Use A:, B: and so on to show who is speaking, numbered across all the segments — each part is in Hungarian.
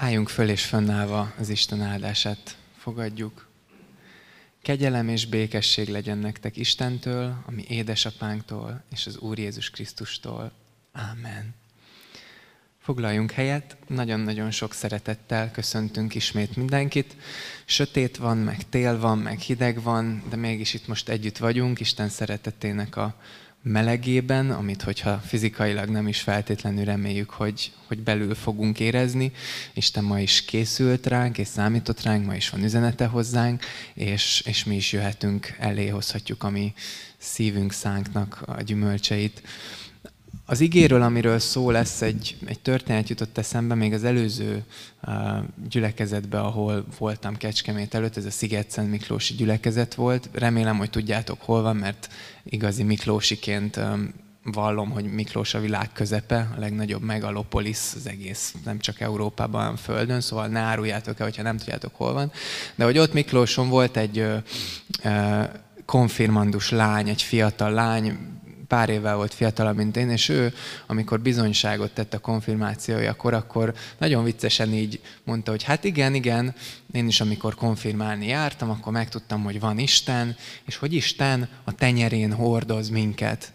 A: Álljunk föl és fönnállva az Isten áldását fogadjuk. Kegyelem és békesség legyen nektek Istentől, ami édesapánktól és az Úr Jézus Krisztustól. Ámen. Foglaljunk helyet, nagyon-nagyon sok szeretettel köszöntünk ismét mindenkit. Sötét van, meg tél van, meg hideg van, de mégis itt most együtt vagyunk, Isten szeretetének a melegében, amit hogyha fizikailag nem is feltétlenül reméljük, hogy, hogy belül fogunk érezni. Isten ma is készült ránk, és számított ránk, ma is van üzenete hozzánk, és, és mi is jöhetünk elé, hozhatjuk a mi szívünk, szánknak a gyümölcseit. Az igéről, amiről szó lesz, egy, egy történet jutott eszembe még az előző uh, gyülekezetbe, ahol voltam Kecskemét előtt, ez a Sziget-Szent Miklósi gyülekezet volt. Remélem, hogy tudjátok hol van, mert igazi Miklósiként um, vallom, hogy Miklós a világ közepe, a legnagyobb megalopolis az egész, nem csak Európában, hanem Földön, szóval ne áruljátok el, hogyha nem tudjátok hol van. De hogy ott Miklóson volt egy uh, uh, konfirmandus lány, egy fiatal lány, pár évvel volt fiatalabb, mint én, és ő, amikor bizonyságot tett a konfirmációjakor, akkor nagyon viccesen így mondta, hogy hát igen, igen, én is amikor konfirmálni jártam, akkor megtudtam, hogy van Isten, és hogy Isten a tenyerén hordoz minket.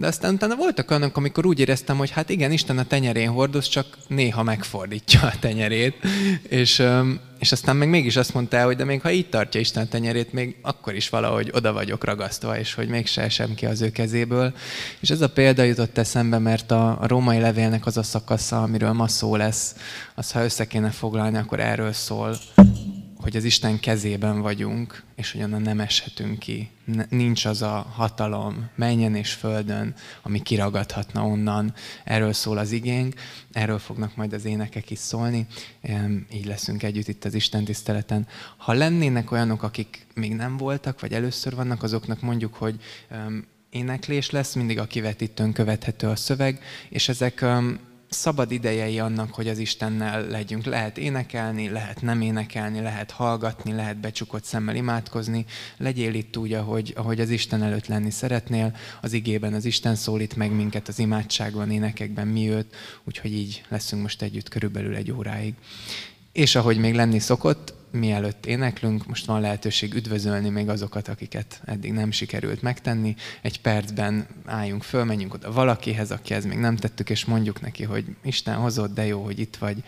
A: De aztán utána voltak olyanok, amikor úgy éreztem, hogy hát igen, Isten a tenyerén hordoz, csak néha megfordítja a tenyerét. És, és aztán meg mégis azt mondta el, hogy de még ha így tartja Isten a tenyerét, még akkor is valahogy oda vagyok ragasztva, és hogy mégse esem ki az ő kezéből. És ez a példa jutott eszembe, mert a, a római levélnek az a szakasza, amiről ma szó lesz, az ha össze kéne foglalni, akkor erről szól, hogy az Isten kezében vagyunk, és hogy onnan nem eshetünk ki. Nincs az a hatalom menjen és földön, ami kiragadhatna onnan. Erről szól az igénk, erről fognak majd az énekek is szólni. Így leszünk együtt itt az Isten tiszteleten. Ha lennének olyanok, akik még nem voltak, vagy először vannak, azoknak mondjuk, hogy éneklés lesz, mindig a kivetítőn követhető a szöveg, és ezek szabad idejei annak, hogy az Istennel legyünk. Lehet énekelni, lehet nem énekelni, lehet hallgatni, lehet becsukott szemmel imádkozni. Legyél itt úgy, ahogy, ahogy az Isten előtt lenni szeretnél. Az igében az Isten szólít meg minket az imádságban, énekekben, mi őt, úgyhogy így leszünk most együtt körülbelül egy óráig. És ahogy még lenni szokott, mielőtt éneklünk, most van lehetőség üdvözölni még azokat, akiket eddig nem sikerült megtenni. Egy percben álljunk föl, menjünk oda valakihez, aki ez még nem tettük, és mondjuk neki, hogy Isten hozott, de jó, hogy itt vagy.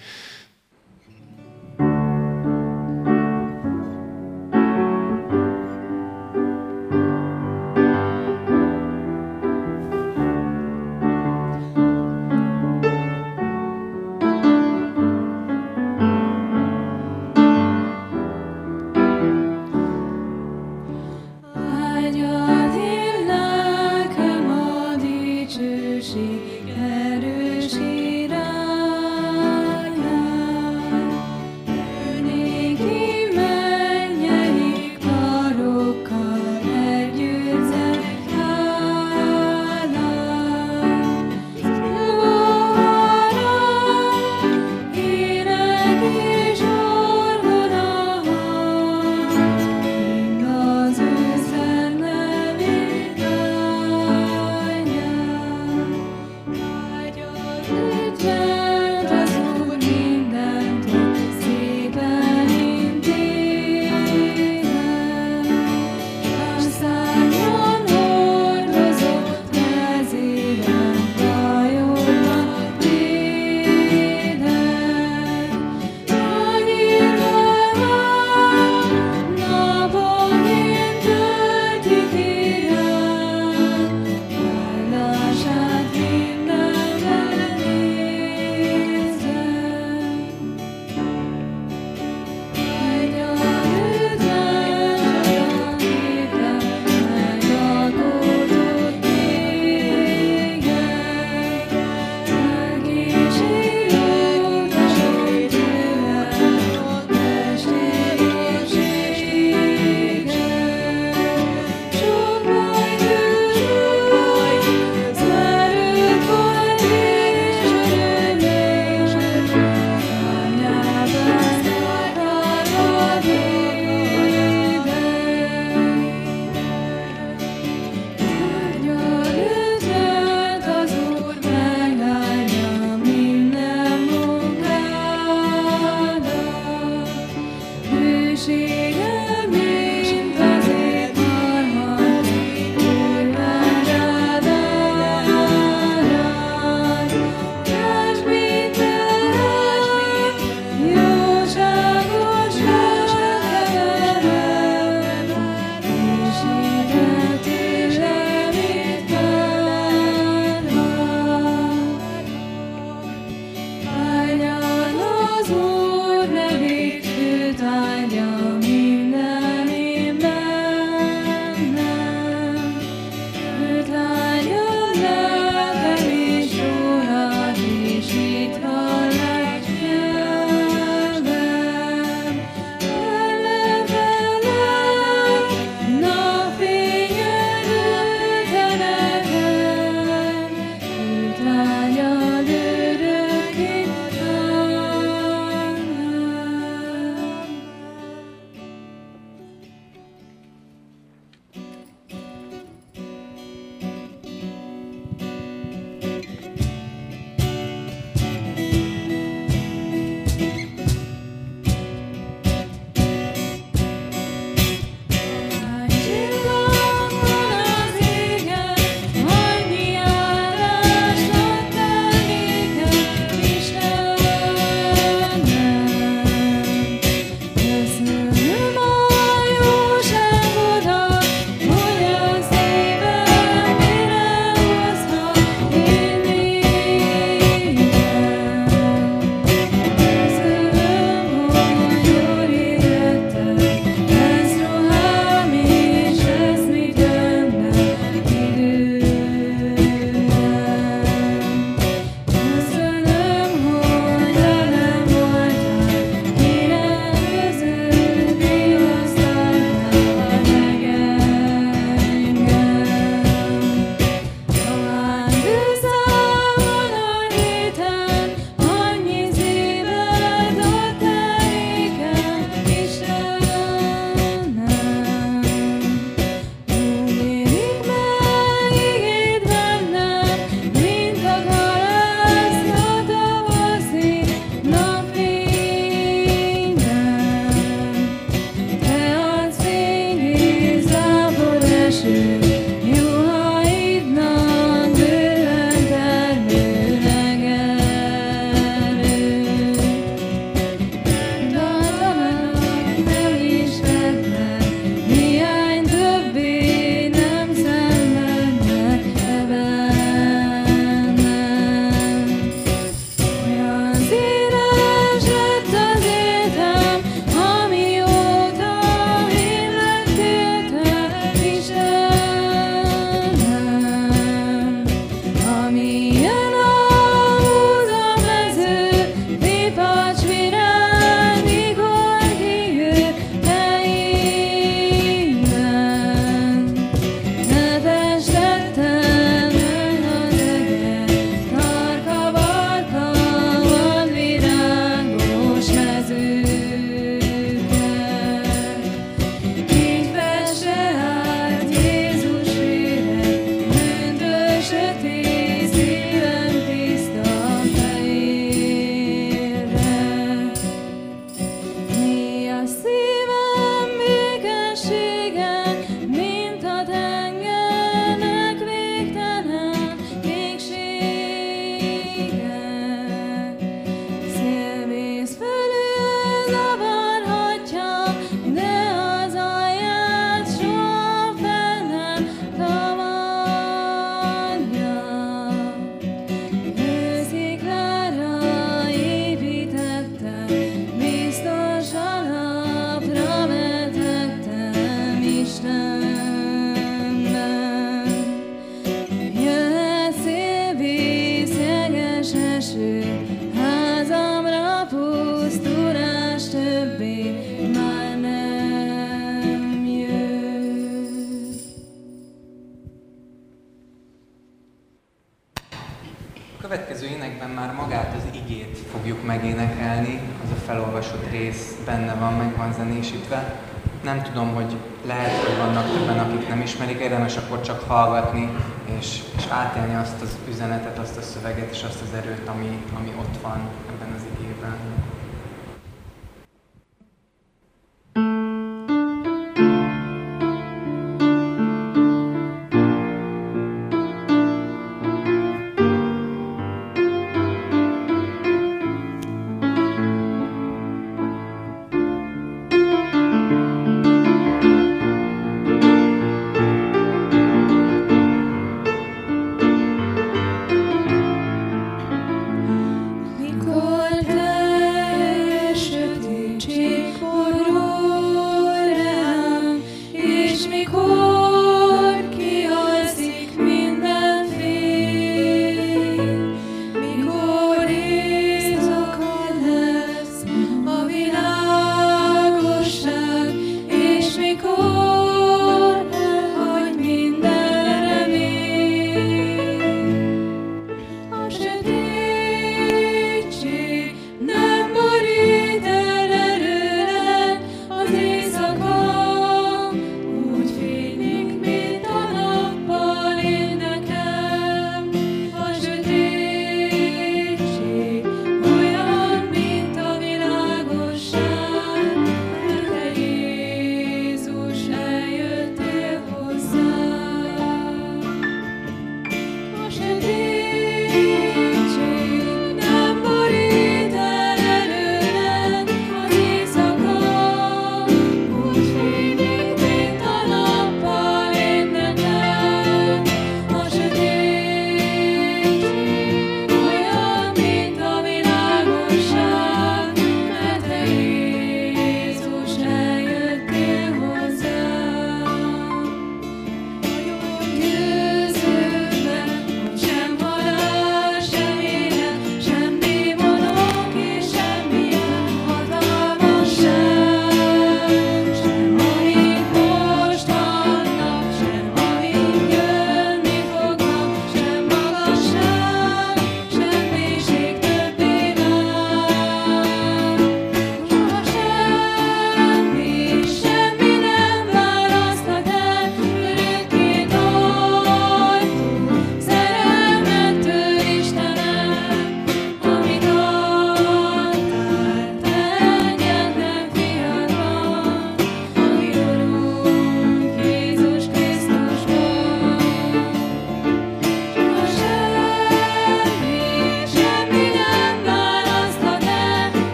B: Hallgatni, és, és átélni azt az üzenetet, azt a szöveget, és azt az erőt, ami, ami ott van ebben az igében.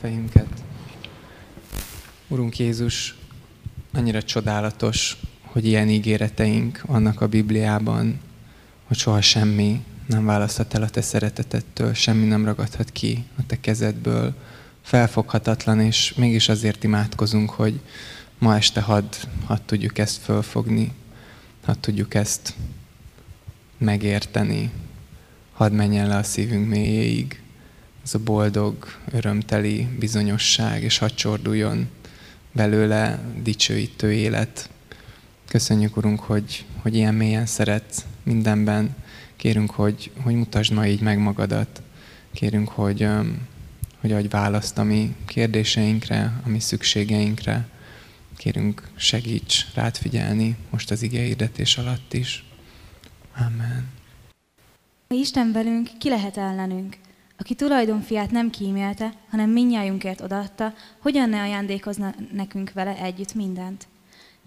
B: Fejünket. Urunk Jézus, annyira csodálatos, hogy ilyen ígéreteink vannak a Bibliában, hogy soha semmi nem választhat el a te szeretetettől, semmi nem ragadhat ki a te kezedből. Felfoghatatlan, és mégis azért imádkozunk, hogy ma este hadd, hadd tudjuk ezt fölfogni, hadd tudjuk ezt megérteni, hadd menjen le a szívünk mélyéig ez a boldog, örömteli bizonyosság, és hadd csorduljon belőle dicsőítő élet. Köszönjük, Urunk, hogy, hogy ilyen mélyen szeretsz mindenben. Kérünk, hogy, hogy mutasd ma így meg magadat. Kérünk, hogy, hogy adj választ a mi kérdéseinkre, a mi szükségeinkre. Kérünk, segíts rád figyelni most az ige alatt is. Amen.
C: Ha Isten velünk, ki lehet ellenünk? Aki tulajdonfiát nem kímélte, hanem minnyájunkért odaadta, hogyan ne ajándékozna nekünk vele együtt mindent?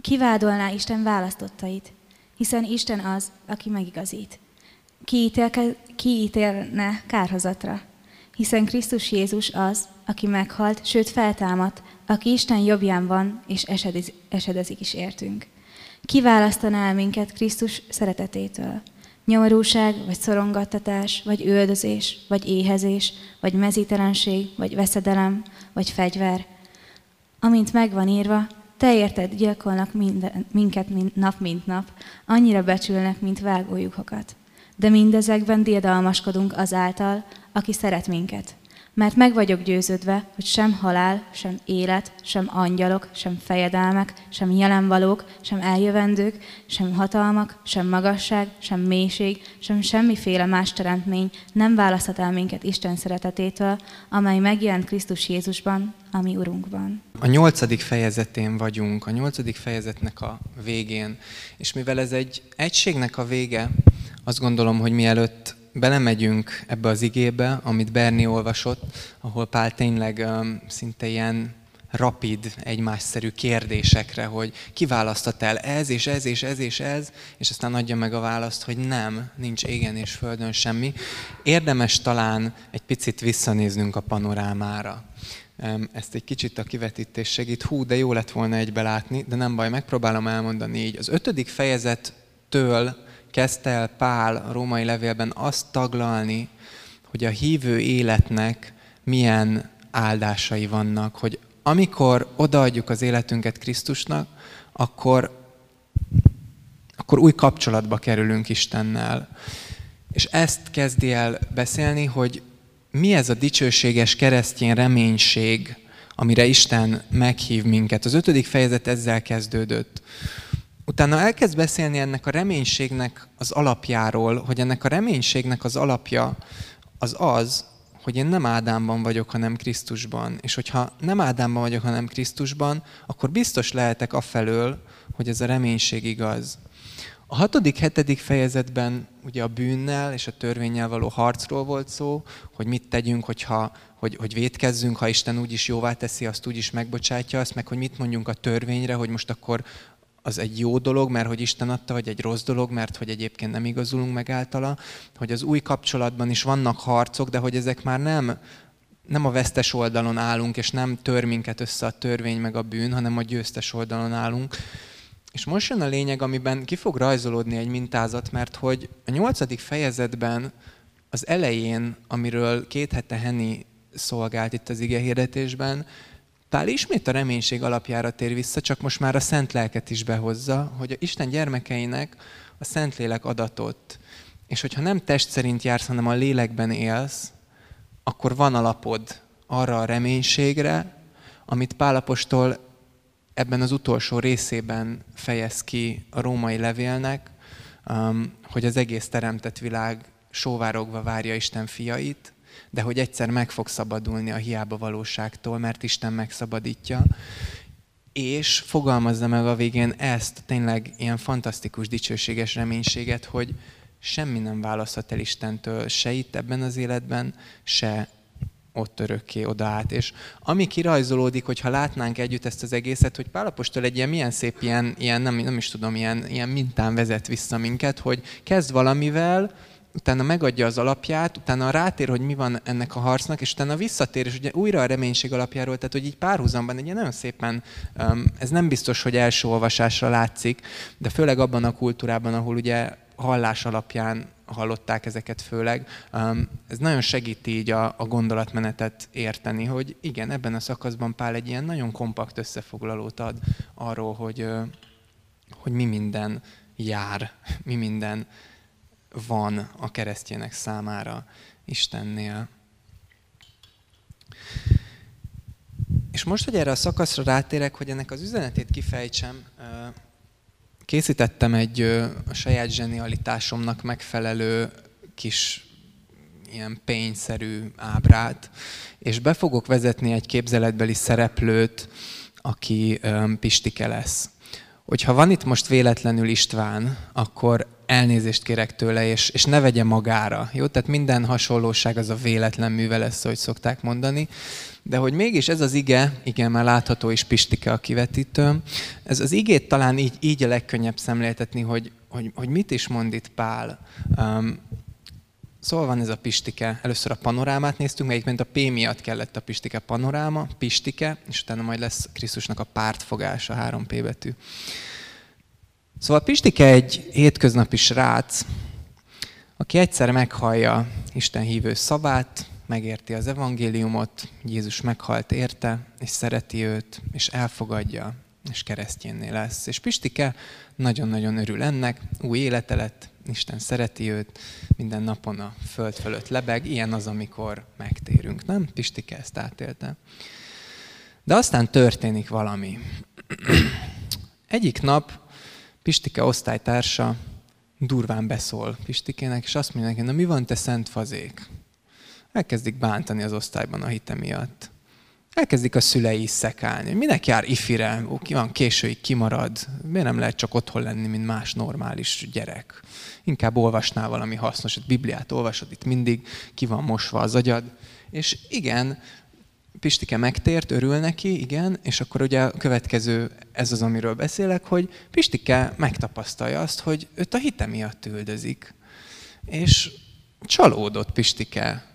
C: Kivádolná Isten választottait, hiszen Isten az, aki megigazít. Ki ítélne kárhozatra, hiszen Krisztus Jézus az, aki meghalt, sőt feltámadt, aki Isten jobbján van, és esedezik is értünk. Kiválasztaná el minket Krisztus szeretetétől? Nyomorúság, vagy szorongattatás, vagy üldözés, vagy éhezés, vagy mezítelenség, vagy veszedelem, vagy fegyver. Amint megvan írva, te érted, gyilkolnak minden, minket mind, nap mint nap, annyira becsülnek, mint vágójukokat. De mindezekben diadalmaskodunk azáltal, aki szeret minket. Mert meg vagyok győződve, hogy sem halál, sem élet, sem angyalok, sem fejedelmek, sem jelenvalók, sem eljövendők, sem hatalmak, sem magasság, sem mélység, sem semmiféle más teremtmény nem választhat el minket Isten szeretetétől, amely megjelent Krisztus Jézusban, ami Urunkban.
A: A nyolcadik fejezetén vagyunk, a nyolcadik fejezetnek a végén, és mivel ez egy egységnek a vége, azt gondolom, hogy mielőtt belemegyünk ebbe az igébe, amit Berni olvasott, ahol Pál tényleg um, szinte ilyen rapid, egymásszerű kérdésekre, hogy kiválasztott el ez, és ez, és ez, és ez, és aztán adja meg a választ, hogy nem, nincs égen és földön semmi. Érdemes talán egy picit visszanéznünk a panorámára. Ezt egy kicsit a kivetítés segít. Hú, de jó lett volna egybe látni, de nem baj, megpróbálom elmondani így. Az ötödik fejezettől kezdte el Pál a római levélben azt taglalni, hogy a hívő életnek milyen áldásai vannak, hogy amikor odaadjuk az életünket Krisztusnak, akkor, akkor új kapcsolatba kerülünk Istennel. És ezt kezdi el beszélni, hogy mi ez a dicsőséges keresztény reménység, amire Isten meghív minket. Az ötödik fejezet ezzel kezdődött. Utána elkezd beszélni ennek a reménységnek az alapjáról, hogy ennek a reménységnek az alapja az az, hogy én nem Ádámban vagyok, hanem Krisztusban. És hogyha nem Ádámban vagyok, hanem Krisztusban, akkor biztos lehetek afelől, hogy ez a reménység igaz. A hatodik, hetedik fejezetben ugye a bűnnel és a törvényel való harcról volt szó, hogy mit tegyünk, hogyha, hogy, hogy védkezzünk, ha Isten úgyis jóvá teszi, azt úgyis megbocsátja, azt meg, hogy mit mondjunk a törvényre, hogy most akkor az egy jó dolog, mert hogy Isten adta, vagy egy rossz dolog, mert hogy egyébként nem igazulunk meg általa, hogy az új kapcsolatban is vannak harcok, de hogy ezek már nem, nem a vesztes oldalon állunk, és nem tör minket össze a törvény meg a bűn, hanem a győztes oldalon állunk. És most jön a lényeg, amiben ki fog rajzolódni egy mintázat, mert hogy a nyolcadik fejezetben az elején, amiről két hete Henny szolgált itt az ige hirdetésben, Pál ismét a reménység alapjára tér vissza, csak most már a szent lelket is behozza, hogy a Isten gyermekeinek a szent lélek adatot. És hogyha nem test szerint jársz, hanem a lélekben élsz, akkor van alapod arra a reménységre, amit Pálapostól ebben az utolsó részében fejez ki a római levélnek, um, hogy az egész teremtett világ sóvárogva várja Isten fiait, de hogy egyszer meg fog szabadulni a hiába valóságtól, mert Isten megszabadítja, és fogalmazza meg a végén ezt tényleg ilyen fantasztikus, dicsőséges reménységet, hogy semmi nem választhat el Istentől, se itt ebben az életben, se ott örökké oda át. És ami kirajzolódik, hogyha látnánk együtt ezt az egészet, hogy Pálapostól egy ilyen milyen szép, ilyen, ilyen nem, nem is tudom, ilyen, ilyen mintán vezet vissza minket, hogy kezd valamivel, utána megadja az alapját, utána rátér, hogy mi van ennek a harcnak, és utána visszatér, és ugye újra a reménység alapjáról, tehát hogy így párhuzamban egy nagyon szépen, ez nem biztos, hogy első olvasásra látszik, de főleg abban a kultúrában, ahol ugye hallás alapján hallották ezeket főleg, ez nagyon segíti így a, a gondolatmenetet érteni, hogy igen, ebben a szakaszban Pál egy ilyen nagyon kompakt összefoglalót ad arról, hogy, hogy mi minden jár, mi minden van a keresztjének számára Istennél. És most, hogy erre a szakaszra rátérek, hogy ennek az üzenetét kifejtsem, készítettem egy a saját zsenialitásomnak megfelelő kis ilyen pényszerű ábrát, és be fogok vezetni egy képzeletbeli szereplőt, aki Pistike lesz. Hogyha van itt most véletlenül István, akkor elnézést kérek tőle, és, és ne vegye magára. Jó? Tehát minden hasonlóság az a véletlen műve lesz, hogy szokták mondani. De hogy mégis ez az ige, igen, már látható is Pistike a kivetítő, ez az igét talán így, így a legkönnyebb szemléltetni, hogy, hogy, hogy mit is mond itt Pál. Um, Szóval van ez a Pistike. Először a panorámát néztünk, melyik ment a P miatt kellett a Pistike panoráma, Pistike, és utána majd lesz Krisztusnak a pártfogása, három P betű. Szóval Pistike egy hétköznapi srác, aki egyszer meghallja Isten hívő szavát, megérti az evangéliumot, Jézus meghalt érte, és szereti őt, és elfogadja, és keresztjénné lesz. És Pistike nagyon-nagyon örül ennek, új élete lett, Isten szereti őt, minden napon a föld fölött lebeg, ilyen az, amikor megtérünk, nem? Pistike ezt átélte. De aztán történik valami. Egyik nap Pistike osztálytársa durván beszól Pistikének, és azt mondja neki, na mi van te szent fazék? Elkezdik bántani az osztályban a hite miatt. Elkezdik a szülei is szekálni. Minek jár ifire? Ki van későig kimarad? Miért nem lehet csak otthon lenni, mint más normális gyerek? Inkább olvasnál valami hasznos, Bibliát olvasod, itt mindig ki van mosva az agyad. És igen, Pistike megtért, örül neki, igen, és akkor ugye a következő, ez az, amiről beszélek, hogy Pistike megtapasztalja azt, hogy őt a hite miatt üldözik. És csalódott Pistike,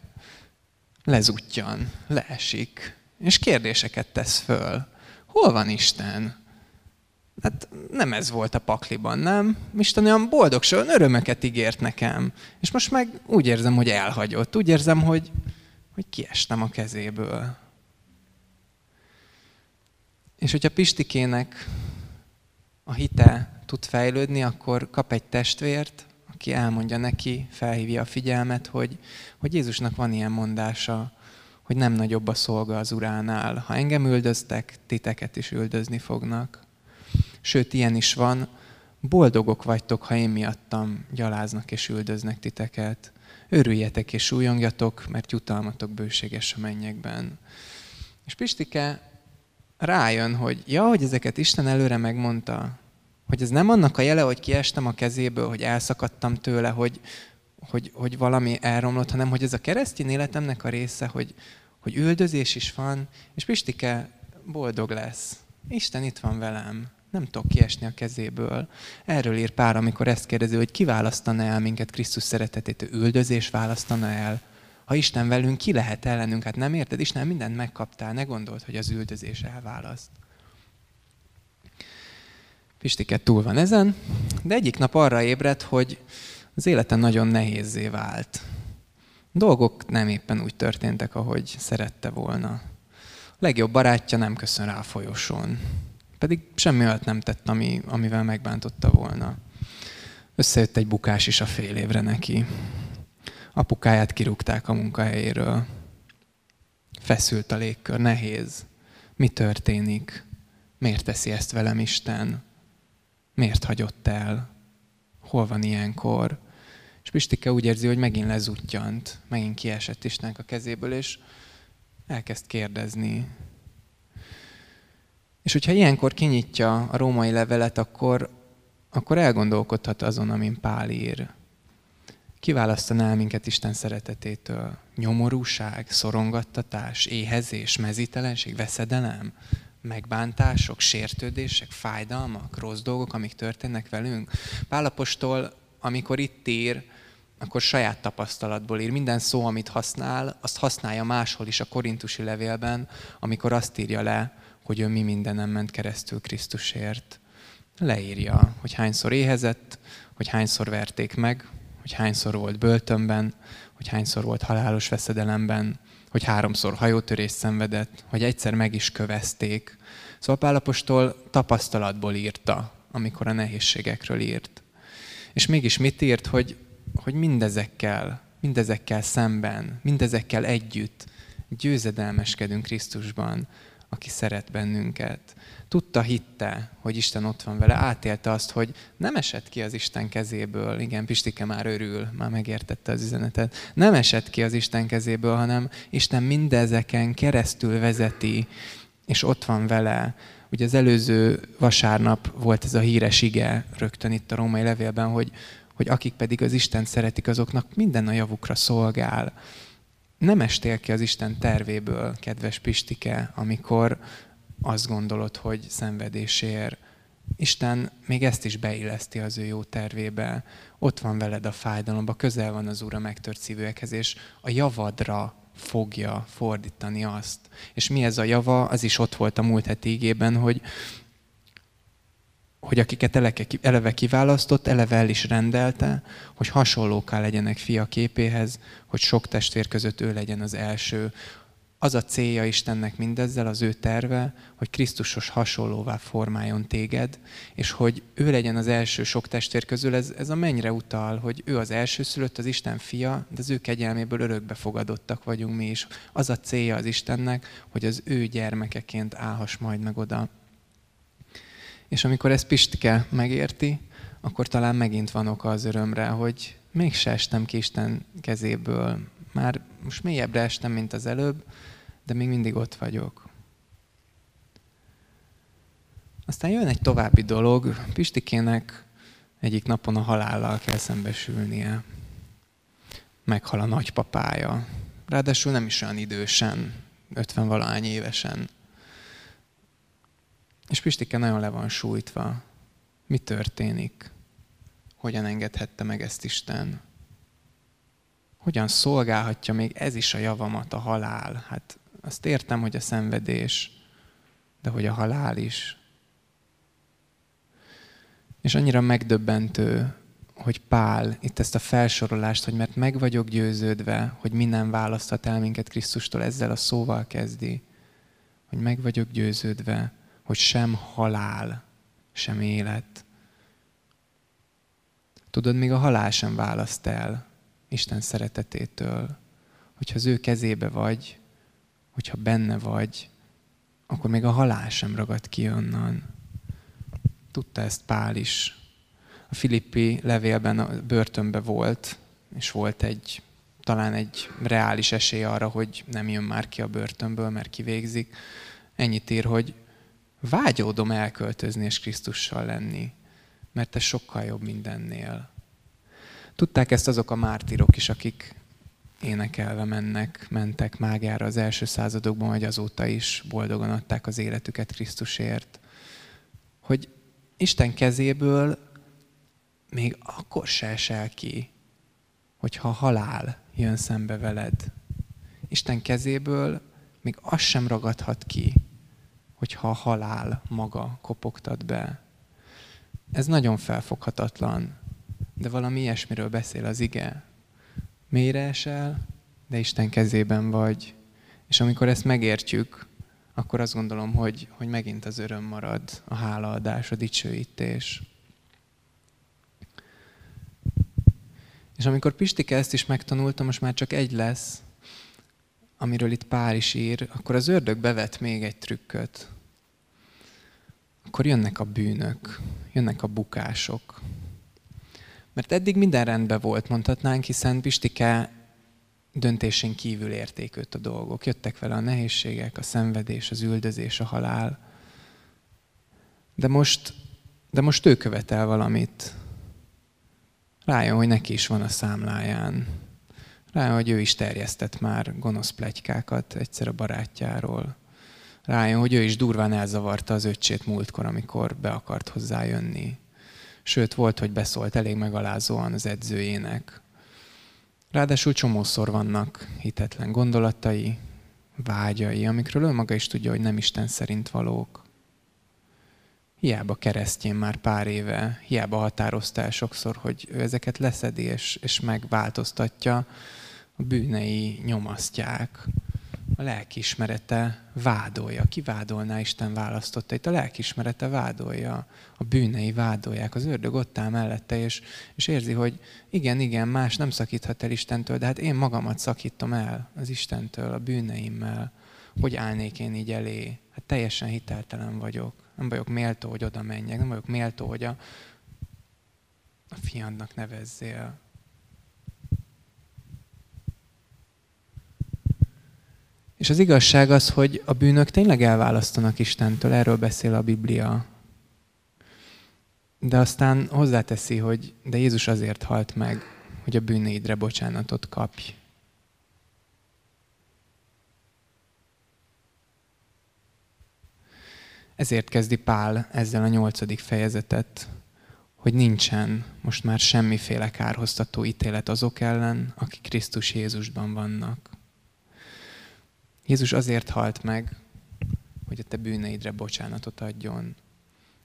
A: lezutjan, leesik, és kérdéseket tesz föl. Hol van Isten? Hát nem ez volt a pakliban, nem? Isten olyan boldogság, örömöket ígért nekem. És most meg úgy érzem, hogy elhagyott. Úgy érzem, hogy, hogy kiestem a kezéből. És hogyha Pistikének a hite tud fejlődni, akkor kap egy testvért, aki elmondja neki, felhívja a figyelmet, hogy, hogy Jézusnak van ilyen mondása, hogy nem nagyobb a szolga az uránál. Ha engem üldöztek, titeket is üldözni fognak. Sőt, ilyen is van, boldogok vagytok, ha én miattam gyaláznak és üldöznek titeket. Örüljetek és súlyongjatok, mert jutalmatok bőséges a mennyekben. És Pistike rájön, hogy ja, hogy ezeket Isten előre megmondta, hogy ez nem annak a jele, hogy kiestem a kezéből, hogy elszakadtam tőle, hogy, hogy, hogy valami elromlott, hanem hogy ez a keresztény életemnek a része, hogy, hogy üldözés is van, és Pistike boldog lesz. Isten itt van velem, nem tudok kiesni a kezéből. Erről ír pár, amikor ezt kérdezi, hogy ki választana el minket Krisztus szeretetét, üldözés választana el, ha Isten velünk, ki lehet ellenünk? Hát nem érted? Isten mindent megkaptál, ne gondold, hogy az üldözés elválaszt. Pistiket túl van ezen, de egyik nap arra ébredt, hogy az életen nagyon nehézé vált. Dolgok nem éppen úgy történtek, ahogy szerette volna. A legjobb barátja nem köszön rá a folyosón. Pedig semmi olyat nem tett, ami, amivel megbántotta volna. Összejött egy bukás is a fél évre neki apukáját kirúgták a munkahelyéről. Feszült a légkör, nehéz. Mi történik? Miért teszi ezt velem Isten? Miért hagyott el? Hol van ilyenkor? És Pistike úgy érzi, hogy megint lezuttyant, megint kiesett Istennek a kezéből, és elkezd kérdezni. És hogyha ilyenkor kinyitja a római levelet, akkor, akkor elgondolkodhat azon, amin Pál ír. Kiválasztaná minket Isten szeretetétől? Nyomorúság, szorongattatás, éhezés, mezítelenség, veszedelem, megbántások, sértődések, fájdalmak, rossz dolgok, amik történnek velünk? Pálapostól, amikor itt ír, akkor saját tapasztalatból ír. Minden szó, amit használ, azt használja máshol is a korintusi levélben, amikor azt írja le, hogy ő mi mindenem ment keresztül Krisztusért. Leírja, hogy hányszor éhezett, hogy hányszor verték meg, hogy hányszor volt börtönben, hogy hányszor volt halálos veszedelemben, hogy háromszor hajótörés szenvedett, hogy egyszer meg is kövezték. Szóval Pálapostól tapasztalatból írta, amikor a nehézségekről írt. És mégis mit írt, hogy, hogy mindezekkel, mindezekkel szemben, mindezekkel együtt győzedelmeskedünk Krisztusban, aki szeret bennünket. Tudta, hitte, hogy Isten ott van vele, átélte azt, hogy nem esett ki az Isten kezéből. Igen, Pistike már örül, már megértette az üzenetet. Nem esett ki az Isten kezéből, hanem Isten mindezeken keresztül vezeti, és ott van vele. Ugye az előző vasárnap volt ez a híres ige, rögtön itt a római levélben, hogy, hogy akik pedig az Isten szeretik, azoknak minden a javukra szolgál nem estél ki az Isten tervéből, kedves Pistike, amikor azt gondolod, hogy szenvedésér. Isten még ezt is beilleszti az ő jó tervébe. Ott van veled a fájdalomba, közel van az Úr a megtört szívűekhez, és a javadra fogja fordítani azt. És mi ez a java? Az is ott volt a múlt heti ígében, hogy, hogy akiket eleve kiválasztott, eleve el is rendelte, hogy hasonlóká legyenek fia képéhez, hogy sok testvér között ő legyen az első. Az a célja Istennek mindezzel, az ő terve, hogy Krisztusos hasonlóvá formáljon téged, és hogy ő legyen az első sok testvér közül, ez, ez a mennyre utal, hogy ő az első szülött, az Isten fia, de az ő kegyelméből örökbe fogadottak vagyunk mi is. Az a célja az Istennek, hogy az ő gyermekeként állhass majd meg oda. És amikor ezt Pistike megérti, akkor talán megint van oka az örömre, hogy mégse estem ki Isten kezéből. Már most mélyebbre estem, mint az előbb, de még mindig ott vagyok. Aztán jön egy további dolog. Pistikének egyik napon a halállal kell szembesülnie. Meghal a nagypapája. Ráadásul nem is olyan idősen, 50 valahány évesen. És Pistike nagyon le van sújtva. Mi történik? Hogyan engedhette meg ezt Isten? Hogyan szolgálhatja még ez is a javamat, a halál? Hát azt értem, hogy a szenvedés, de hogy a halál is. És annyira megdöbbentő, hogy Pál itt ezt a felsorolást, hogy mert meg vagyok győződve, hogy minden választhat el minket Krisztustól, ezzel a szóval kezdi, hogy meg vagyok győződve, hogy sem halál, sem élet. Tudod, még a halál sem választ el Isten szeretetétől. Hogyha az ő kezébe vagy, hogyha benne vagy, akkor még a halál sem ragad ki onnan. Tudta ezt Pál is. A Filippi levélben a börtönbe volt, és volt egy, talán egy reális esély arra, hogy nem jön már ki a börtönből, mert kivégzik. Ennyit ír, hogy vágyódom elköltözni és Krisztussal lenni, mert ez sokkal jobb mindennél. Tudták ezt azok a mártirok is, akik énekelve mennek, mentek mágára az első századokban, vagy azóta is boldogan adták az életüket Krisztusért. Hogy Isten kezéből még akkor se esel ki, hogyha halál jön szembe veled. Isten kezéből még az sem ragadhat ki, hogyha a halál maga kopogtat be. Ez nagyon felfoghatatlan, de valami ilyesmiről beszél az ige. Mélyre esel, de Isten kezében vagy. És amikor ezt megértjük, akkor azt gondolom, hogy, hogy megint az öröm marad, a hálaadás, a dicsőítés. És amikor Pistike ezt is megtanulta, most már csak egy lesz, amiről itt Pál is ír, akkor az ördög bevet még egy trükköt. Akkor jönnek a bűnök, jönnek a bukások. Mert eddig minden rendben volt, mondhatnánk, hiszen Pistike döntésén kívül érték őt a dolgok. Jöttek vele a nehézségek, a szenvedés, az üldözés, a halál. De most, de most ő követel valamit. Rájön, hogy neki is van a számláján. Rájön, hogy ő is terjesztett már gonosz plegykákat egyszer a barátjáról. Rájön, hogy ő is durván elzavarta az öccsét múltkor, amikor be akart hozzájönni. Sőt, volt, hogy beszólt elég megalázóan az edzőjének. Ráadásul csomószor vannak hitetlen gondolatai, vágyai, amikről ő maga is tudja, hogy nem Isten szerint valók. Hiába keresztjén már pár éve, hiába határozta el sokszor, hogy ő ezeket leszedi és, és megváltoztatja, a bűnei nyomasztják. A lelkiismerete vádolja. Ki vádolná Isten választotta? Itt a lelkiismerete vádolja. A bűnei vádolják. Az ördög ott áll mellette, és, és érzi, hogy igen, igen, más nem szakíthat el Istentől, de hát én magamat szakítom el az Istentől, a bűneimmel. Hogy állnék én így elé? Hát teljesen hiteltelen vagyok. Nem vagyok méltó, hogy oda menjek. Nem vagyok méltó, hogy a, a fiadnak nevezzél. És az igazság az, hogy a bűnök tényleg elválasztanak Istentől, erről beszél a Biblia. De aztán hozzáteszi, hogy de Jézus azért halt meg, hogy a bűneidre bocsánatot kapj. Ezért kezdi Pál ezzel a nyolcadik fejezetet, hogy nincsen most már semmiféle kárhoztató ítélet azok ellen, akik Krisztus Jézusban vannak. Jézus azért halt meg, hogy a te bűneidre bocsánatot adjon.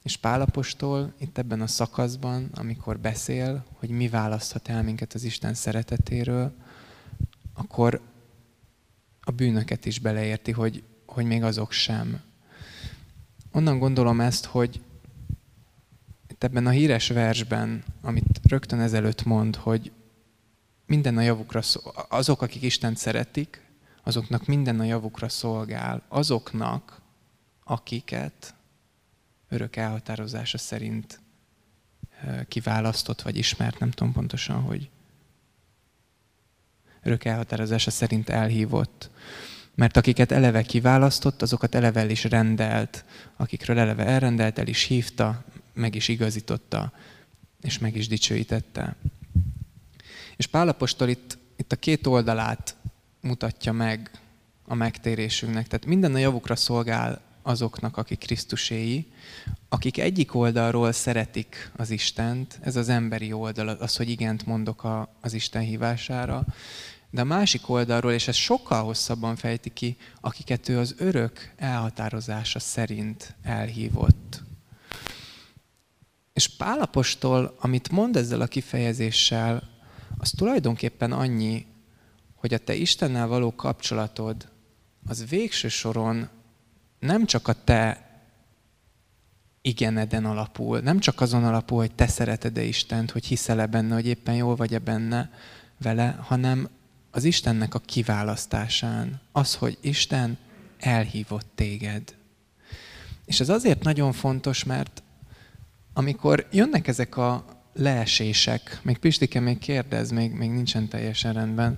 A: És Pálapostól itt ebben a szakaszban, amikor beszél, hogy mi választhat el minket az Isten szeretetéről, akkor a bűnöket is beleérti, hogy, hogy még azok sem. Onnan gondolom ezt, hogy itt ebben a híres versben, amit rögtön ezelőtt mond, hogy minden a javukra szól, azok, akik Istent szeretik, azoknak minden a javukra szolgál. Azoknak, akiket örök elhatározása szerint kiválasztott vagy ismert, nem tudom pontosan, hogy örök elhatározása szerint elhívott. Mert akiket eleve kiválasztott, azokat eleve el is rendelt. Akikről eleve elrendelt, el is hívta, meg is igazította, és meg is dicsőítette. És Pálapostól itt, itt a két oldalát mutatja meg a megtérésünknek. Tehát minden a javukra szolgál azoknak, akik Krisztuséi, akik egyik oldalról szeretik az Istent, ez az emberi oldal, az, hogy igent mondok a, az Isten hívására, de a másik oldalról, és ez sokkal hosszabban fejti ki, akiket ő az örök elhatározása szerint elhívott. És Pálapostól, amit mond ezzel a kifejezéssel, az tulajdonképpen annyi, hogy a te Istennel való kapcsolatod az végső soron nem csak a te igeneden alapul, nem csak azon alapul, hogy te szereted-e Istent, hogy hiszel-e benne, hogy éppen jól vagy-e benne vele, hanem az Istennek a kiválasztásán. Az, hogy Isten elhívott téged. És ez azért nagyon fontos, mert amikor jönnek ezek a leesések, még Pistike még kérdez, még, még nincsen teljesen rendben,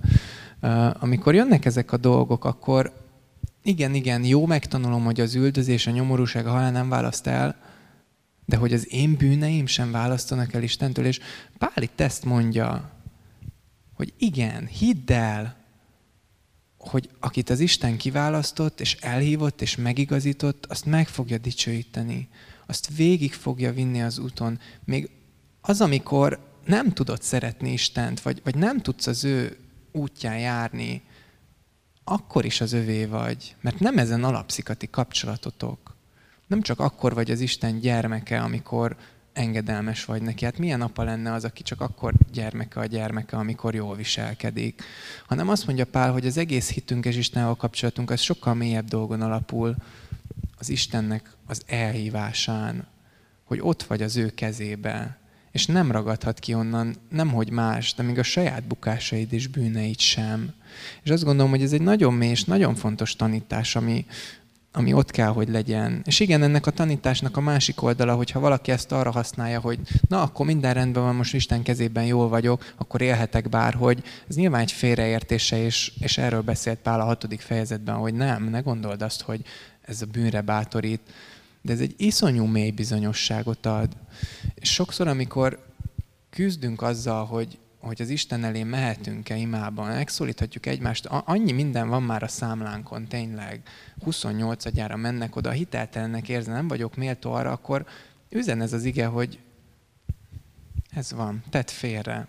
A: amikor jönnek ezek a dolgok, akkor igen, igen, jó megtanulom, hogy az üldözés, a nyomorúság, a halál nem választ el, de hogy az én bűneim sem választanak el Istentől, és Pál itt ezt mondja, hogy igen, hidd el, hogy akit az Isten kiválasztott, és elhívott, és megigazított, azt meg fogja dicsőíteni. Azt végig fogja vinni az úton. Még az, amikor nem tudod szeretni Istent, vagy, vagy nem tudsz az ő útján járni, akkor is az övé vagy, mert nem ezen alapszik a ti kapcsolatotok. Nem csak akkor vagy az Isten gyermeke, amikor engedelmes vagy neki. Hát milyen apa lenne az, aki csak akkor gyermeke a gyermeke, amikor jól viselkedik. Hanem azt mondja Pál, hogy az egész hitünk és Istennel kapcsolatunk az sokkal mélyebb dolgon alapul az Istennek az elhívásán, hogy ott vagy az ő kezébe, és nem ragadhat ki onnan, nemhogy más, de még a saját bukásaid és bűneid sem. És azt gondolom, hogy ez egy nagyon mély és nagyon fontos tanítás, ami, ami ott kell, hogy legyen. És igen, ennek a tanításnak a másik oldala, hogyha valaki ezt arra használja, hogy na, akkor minden rendben van, most Isten kezében jól vagyok, akkor élhetek bárhogy. Ez nyilván egy félreértése, és, és erről beszélt Pál a hatodik fejezetben, hogy nem, ne gondold azt, hogy ez a bűnre bátorít, de ez egy iszonyú mély bizonyosságot ad. És sokszor, amikor küzdünk azzal, hogy, hogy az Isten elé mehetünk-e imában, megszólíthatjuk egymást, annyi minden van már a számlánkon, tényleg. 28 agyára mennek oda, hiteltelennek érzi, nem vagyok méltó arra, akkor üzen ez az ige, hogy ez van, tedd félre.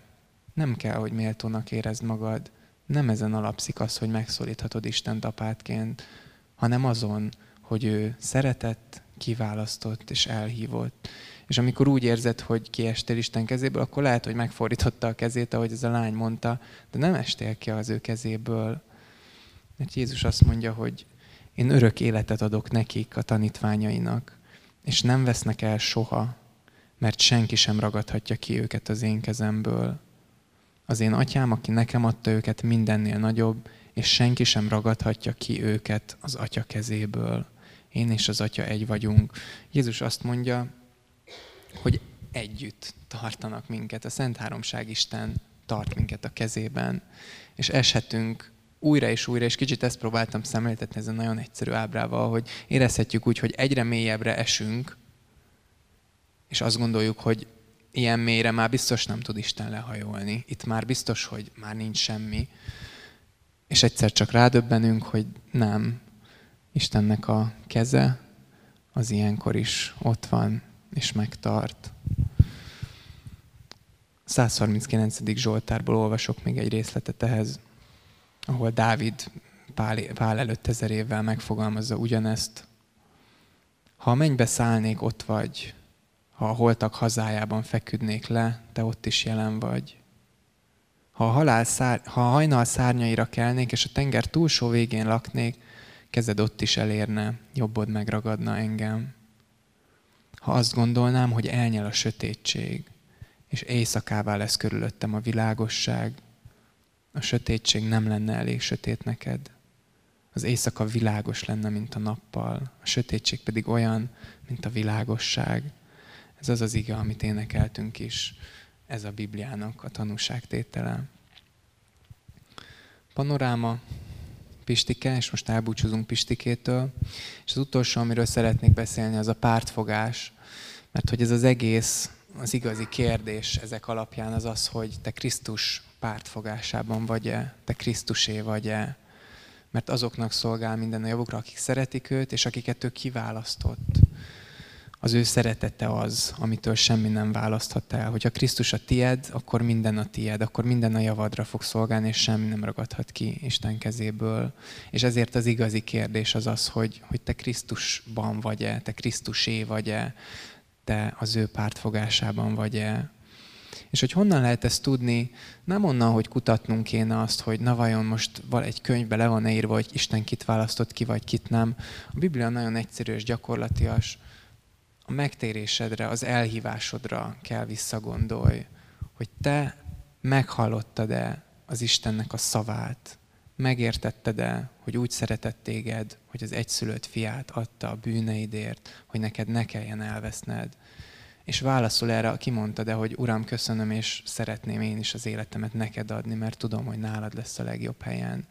A: Nem kell, hogy méltónak érezd magad. Nem ezen alapszik az, hogy megszólíthatod Isten apátként, hanem azon, hogy ő szeretett, kiválasztott és elhívott. És amikor úgy érzed, hogy kiestél Isten kezéből, akkor lehet, hogy megfordította a kezét, ahogy ez a lány mondta, de nem estél ki az ő kezéből. Mert Jézus azt mondja, hogy én örök életet adok nekik, a tanítványainak, és nem vesznek el soha, mert senki sem ragadhatja ki őket az én kezemből. Az én atyám, aki nekem adta őket, mindennél nagyobb, és senki sem ragadhatja ki őket az atya kezéből. Én és az atya egy vagyunk. Jézus azt mondja, hogy együtt tartanak minket. A Szent Háromság Isten tart minket a kezében, és eshetünk újra és újra, és kicsit ezt próbáltam szemléltetni ezen nagyon egyszerű ábrával, hogy érezhetjük úgy, hogy egyre mélyebbre esünk, és azt gondoljuk, hogy ilyen mélyre már biztos nem tud Isten lehajolni. Itt már biztos, hogy már nincs semmi. És egyszer csak rádöbbenünk, hogy nem. Istennek a keze az ilyenkor is ott van, és megtart. 139. Zsoltárból olvasok még egy részletet ehhez, ahol Dávid Pál, Pál előtt ezer évvel megfogalmazza ugyanezt. Ha a mennybe szállnék, ott vagy. Ha a holtak hazájában feküdnék le, te ott is jelen vagy. Ha a, halál szár, ha a hajnal szárnyaira kelnék, és a tenger túlsó végén laknék, kezed ott is elérne, jobbod megragadna engem. Ha azt gondolnám, hogy elnyel a sötétség, és éjszakává lesz körülöttem a világosság, a sötétség nem lenne elég sötét neked. Az éjszaka világos lenne, mint a nappal, a sötétség pedig olyan, mint a világosság. Ez az az ige, amit énekeltünk is, ez a Bibliának a tanúságtétele. Panoráma, Pistike, és most elbúcsúzunk Pistikétől. És az utolsó, amiről szeretnék beszélni, az a pártfogás. Mert hogy ez az egész, az igazi kérdés ezek alapján az az, hogy te Krisztus pártfogásában vagy-e, te Krisztusé vagy-e. Mert azoknak szolgál minden a javukra, akik szeretik őt, és akiket ő kiválasztott az ő szeretete az, amitől semmi nem választhat el. Hogyha Krisztus a tied, akkor minden a tied, akkor minden a javadra fog szolgálni, és semmi nem ragadhat ki Isten kezéből. És ezért az igazi kérdés az az, hogy, hogy te Krisztusban vagy-e, te Krisztusé vagy-e, te az ő pártfogásában vagy-e. És hogy honnan lehet ezt tudni, nem onnan, hogy kutatnunk kéne azt, hogy na vajon most egy könyvbe le van írva, hogy Isten kit választott ki, vagy kit nem. A Biblia nagyon egyszerű és gyakorlatias a megtérésedre, az elhívásodra kell visszagondolj, hogy te meghallottad-e az Istennek a szavát, megértetted-e, hogy úgy szeretett téged, hogy az egyszülött fiát adta a bűneidért, hogy neked ne kelljen elveszned. És válaszol erre, kimondta, de hogy Uram, köszönöm, és szeretném én is az életemet neked adni, mert tudom, hogy nálad lesz a legjobb helyen.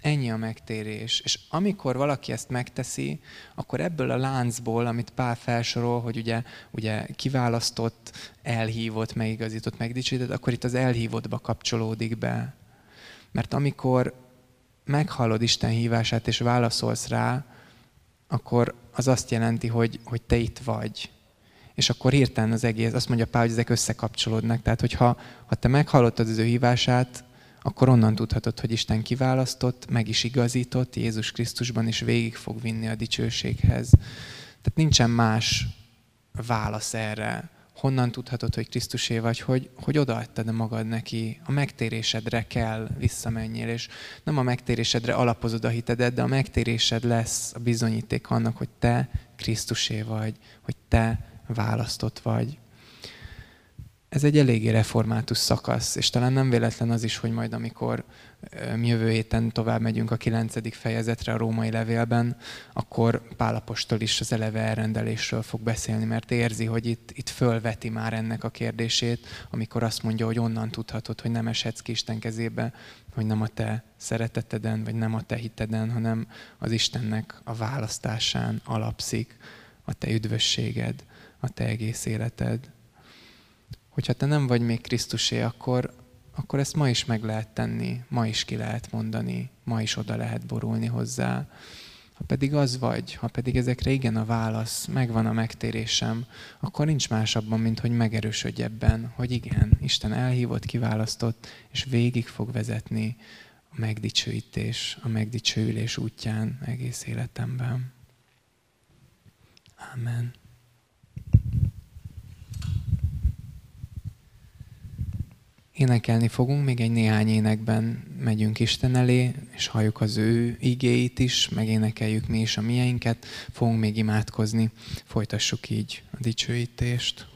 A: Ennyi a megtérés. És amikor valaki ezt megteszi, akkor ebből a láncból, amit Pál felsorol, hogy ugye, ugye kiválasztott, elhívott, megigazított, megdicsőített, akkor itt az elhívottba kapcsolódik be. Mert amikor meghallod Isten hívását és válaszolsz rá, akkor az azt jelenti, hogy, hogy te itt vagy. És akkor hirtelen az egész, azt mondja Pál, hogy ezek összekapcsolódnak. Tehát, hogyha ha te meghallottad az ő hívását, akkor onnan tudhatod, hogy Isten kiválasztott, meg is igazított Jézus Krisztusban, és végig fog vinni a dicsőséghez. Tehát nincsen más válasz erre. Honnan tudhatod, hogy Krisztusé vagy, hogy, hogy odaadtad magad neki, a megtérésedre kell visszamenjél, és nem a megtérésedre alapozod a hitedet, de a megtérésed lesz a bizonyíték annak, hogy te Krisztusé vagy, hogy te választott vagy ez egy eléggé református szakasz, és talán nem véletlen az is, hogy majd amikor mi jövő héten tovább megyünk a kilencedik fejezetre a római levélben, akkor Pálapostól is az eleve elrendelésről fog beszélni, mert érzi, hogy itt, itt fölveti már ennek a kérdését, amikor azt mondja, hogy onnan tudhatod, hogy nem eshetsz ki Isten kezébe, hogy nem a te szereteteden, vagy nem a te hiteden, hanem az Istennek a választásán alapszik a te üdvösséged, a te egész életed hogyha te nem vagy még Krisztusé, akkor, akkor ezt ma is meg lehet tenni, ma is ki lehet mondani, ma is oda lehet borulni hozzá. Ha pedig az vagy, ha pedig ezekre igen a válasz, megvan a megtérésem, akkor nincs másabban, mint hogy megerősödj ebben, hogy igen, Isten elhívott, kiválasztott, és végig fog vezetni a megdicsőítés, a megdicsőülés útján egész életemben. Amen. Énekelni fogunk, még egy néhány énekben megyünk Isten elé, és halljuk az ő igéit is, megénekeljük mi is a mieinket, fogunk még imádkozni, folytassuk így a dicsőítést.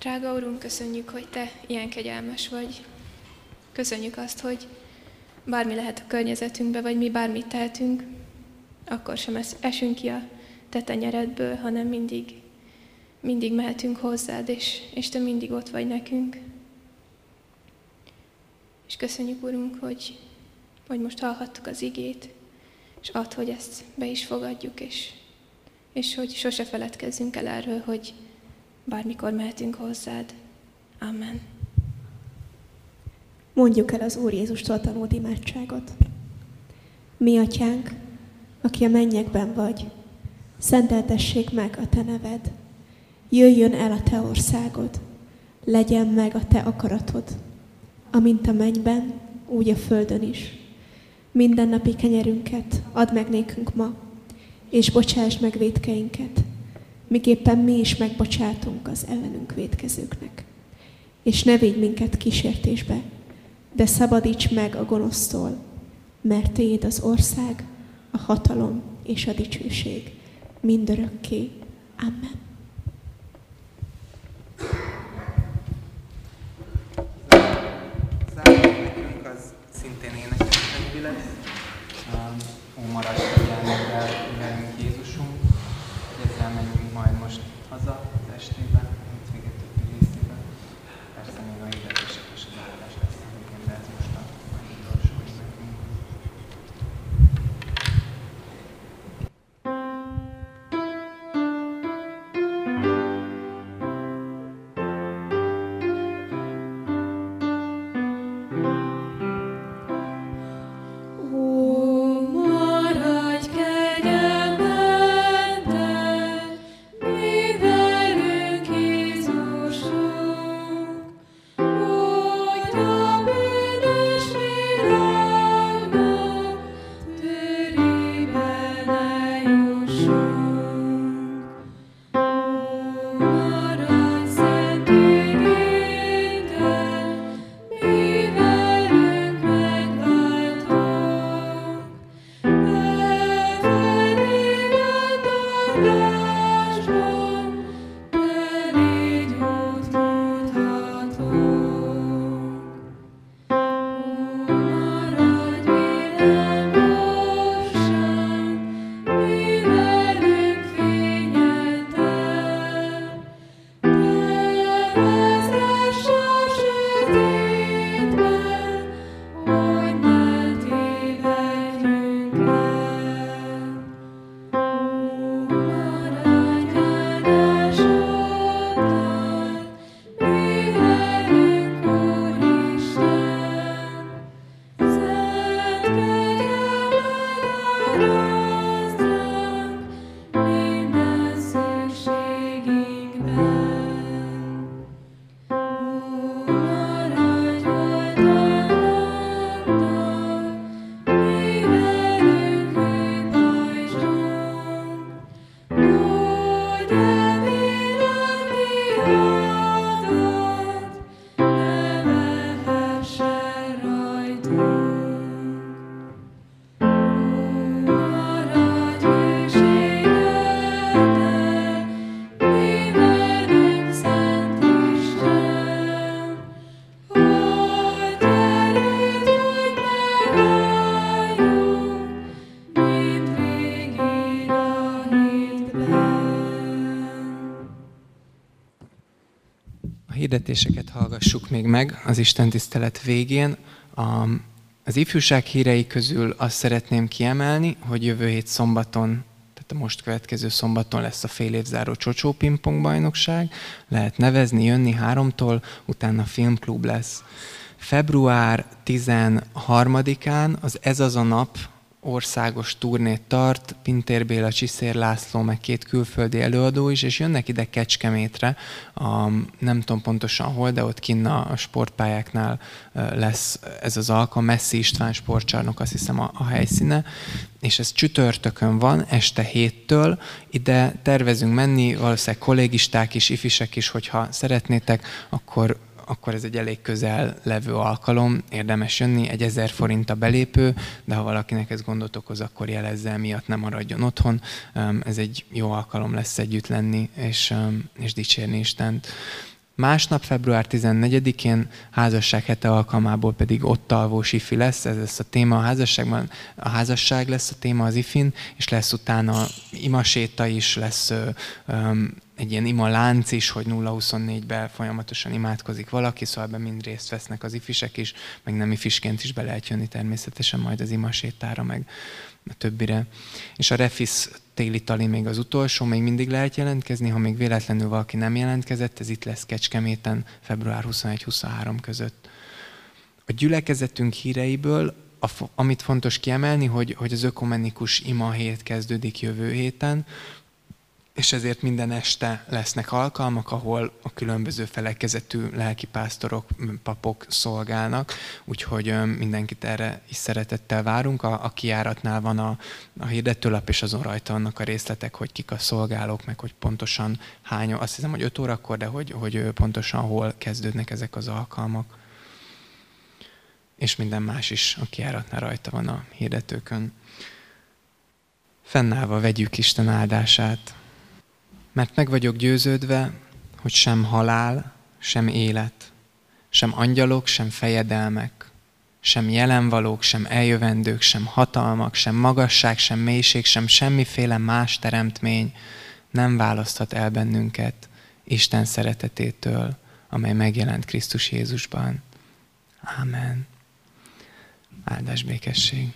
D: Drága Urunk, köszönjük, hogy Te ilyen kegyelmes vagy. Köszönjük azt, hogy bármi lehet a környezetünkbe, vagy mi bármit tehetünk, akkor sem esünk ki a Te tenyeredből, hanem mindig, mindig mehetünk hozzád, és, és Te mindig ott vagy nekünk. És köszönjük, Urunk, hogy, hogy most hallhattuk az igét, és add, hogy ezt be is fogadjuk, és, és hogy sose feledkezzünk el erről, hogy bármikor mehetünk hozzád. Amen.
E: Mondjuk el az Úr Jézustól tanult imádságot. Mi, Atyánk, aki a mennyekben vagy, szenteltessék meg a Te neved. Jöjjön el a Te országod, legyen meg a Te akaratod, amint a mennyben, úgy a földön is. Mindennapi kenyerünket add meg nékünk ma, és bocsáss meg védkeinket, miképpen mi is megbocsátunk az ellenünk védkezőknek. És ne védj minket kísértésbe, de szabadíts meg a gonosztól, mert Téd az ország, a hatalom és a dicsőség mindörökké. Amen.
B: Nekünk az szintén énekeskedő lesz. Ó, maradj figyelmekkel majesty hirdetéseket hallgassuk még meg az Isten tisztelet végén. Az ifjúság hírei közül azt szeretném kiemelni, hogy jövő hét szombaton, a most következő szombaton lesz a fél évzáró Csocsó Pingpong bajnokság. Lehet nevezni, jönni háromtól, utána filmklub lesz. Február 13-án az Ez az a nap országos turnét tart, Pintér Béla, Csiszér László, meg két külföldi előadó is, és jönnek ide Kecskemétre, a, nem tudom pontosan hol, de ott kinn a, sportpályáknál lesz ez az alkalom, Messzi István sportcsarnok, azt hiszem a, a helyszíne, és ez csütörtökön van, este héttől, ide tervezünk menni, valószínűleg kollégisták is, ifisek is, hogyha szeretnétek, akkor akkor ez egy elég közel levő alkalom, érdemes jönni, egy ezer forint a belépő, de ha valakinek ez gondot okoz, akkor jelezze, miatt nem maradjon otthon. Ez egy jó alkalom lesz együtt lenni, és, és dicsérni Istent.
A: Másnap, február 14-én házasság hete alkalmából pedig ott alvós ifi lesz, ez lesz a téma a házasságban, a házasság lesz a téma az ifin, és lesz utána imaséta is, lesz ö, ö, egy ilyen ima lánc is, hogy 0-24-ben folyamatosan imádkozik valaki, szóval ebben mind részt vesznek az ifisek is, meg nem ifisként is be lehet jönni természetesen majd az imasétára, meg a többire. És a Refis téli tali még az utolsó, még mindig lehet jelentkezni, ha még véletlenül valaki nem jelentkezett, ez itt lesz Kecskeméten február 21-23 között. A gyülekezetünk híreiből, a, amit fontos kiemelni, hogy, hogy az ökumenikus ima hét kezdődik jövő héten, és ezért minden este lesznek alkalmak, ahol a különböző felekezetű lelkipásztorok, papok szolgálnak, úgyhogy mindenkit erre is szeretettel várunk. A, a kiáratnál van a, a hirdetőlap, és azon rajta vannak a részletek, hogy kik a szolgálók, meg hogy pontosan hány, azt hiszem, hogy 5 órakor, de hogy, hogy pontosan hol kezdődnek ezek az alkalmak. És minden más is a kiáratnál rajta van a hirdetőkön. Fennállva vegyük Isten áldását. Mert meg vagyok győződve, hogy sem halál, sem élet, sem angyalok, sem fejedelmek, sem jelenvalók, sem eljövendők, sem hatalmak, sem magasság, sem mélység, sem semmiféle más teremtmény nem választhat el bennünket Isten szeretetétől, amely megjelent Krisztus Jézusban. Ámen. Áldás békesség.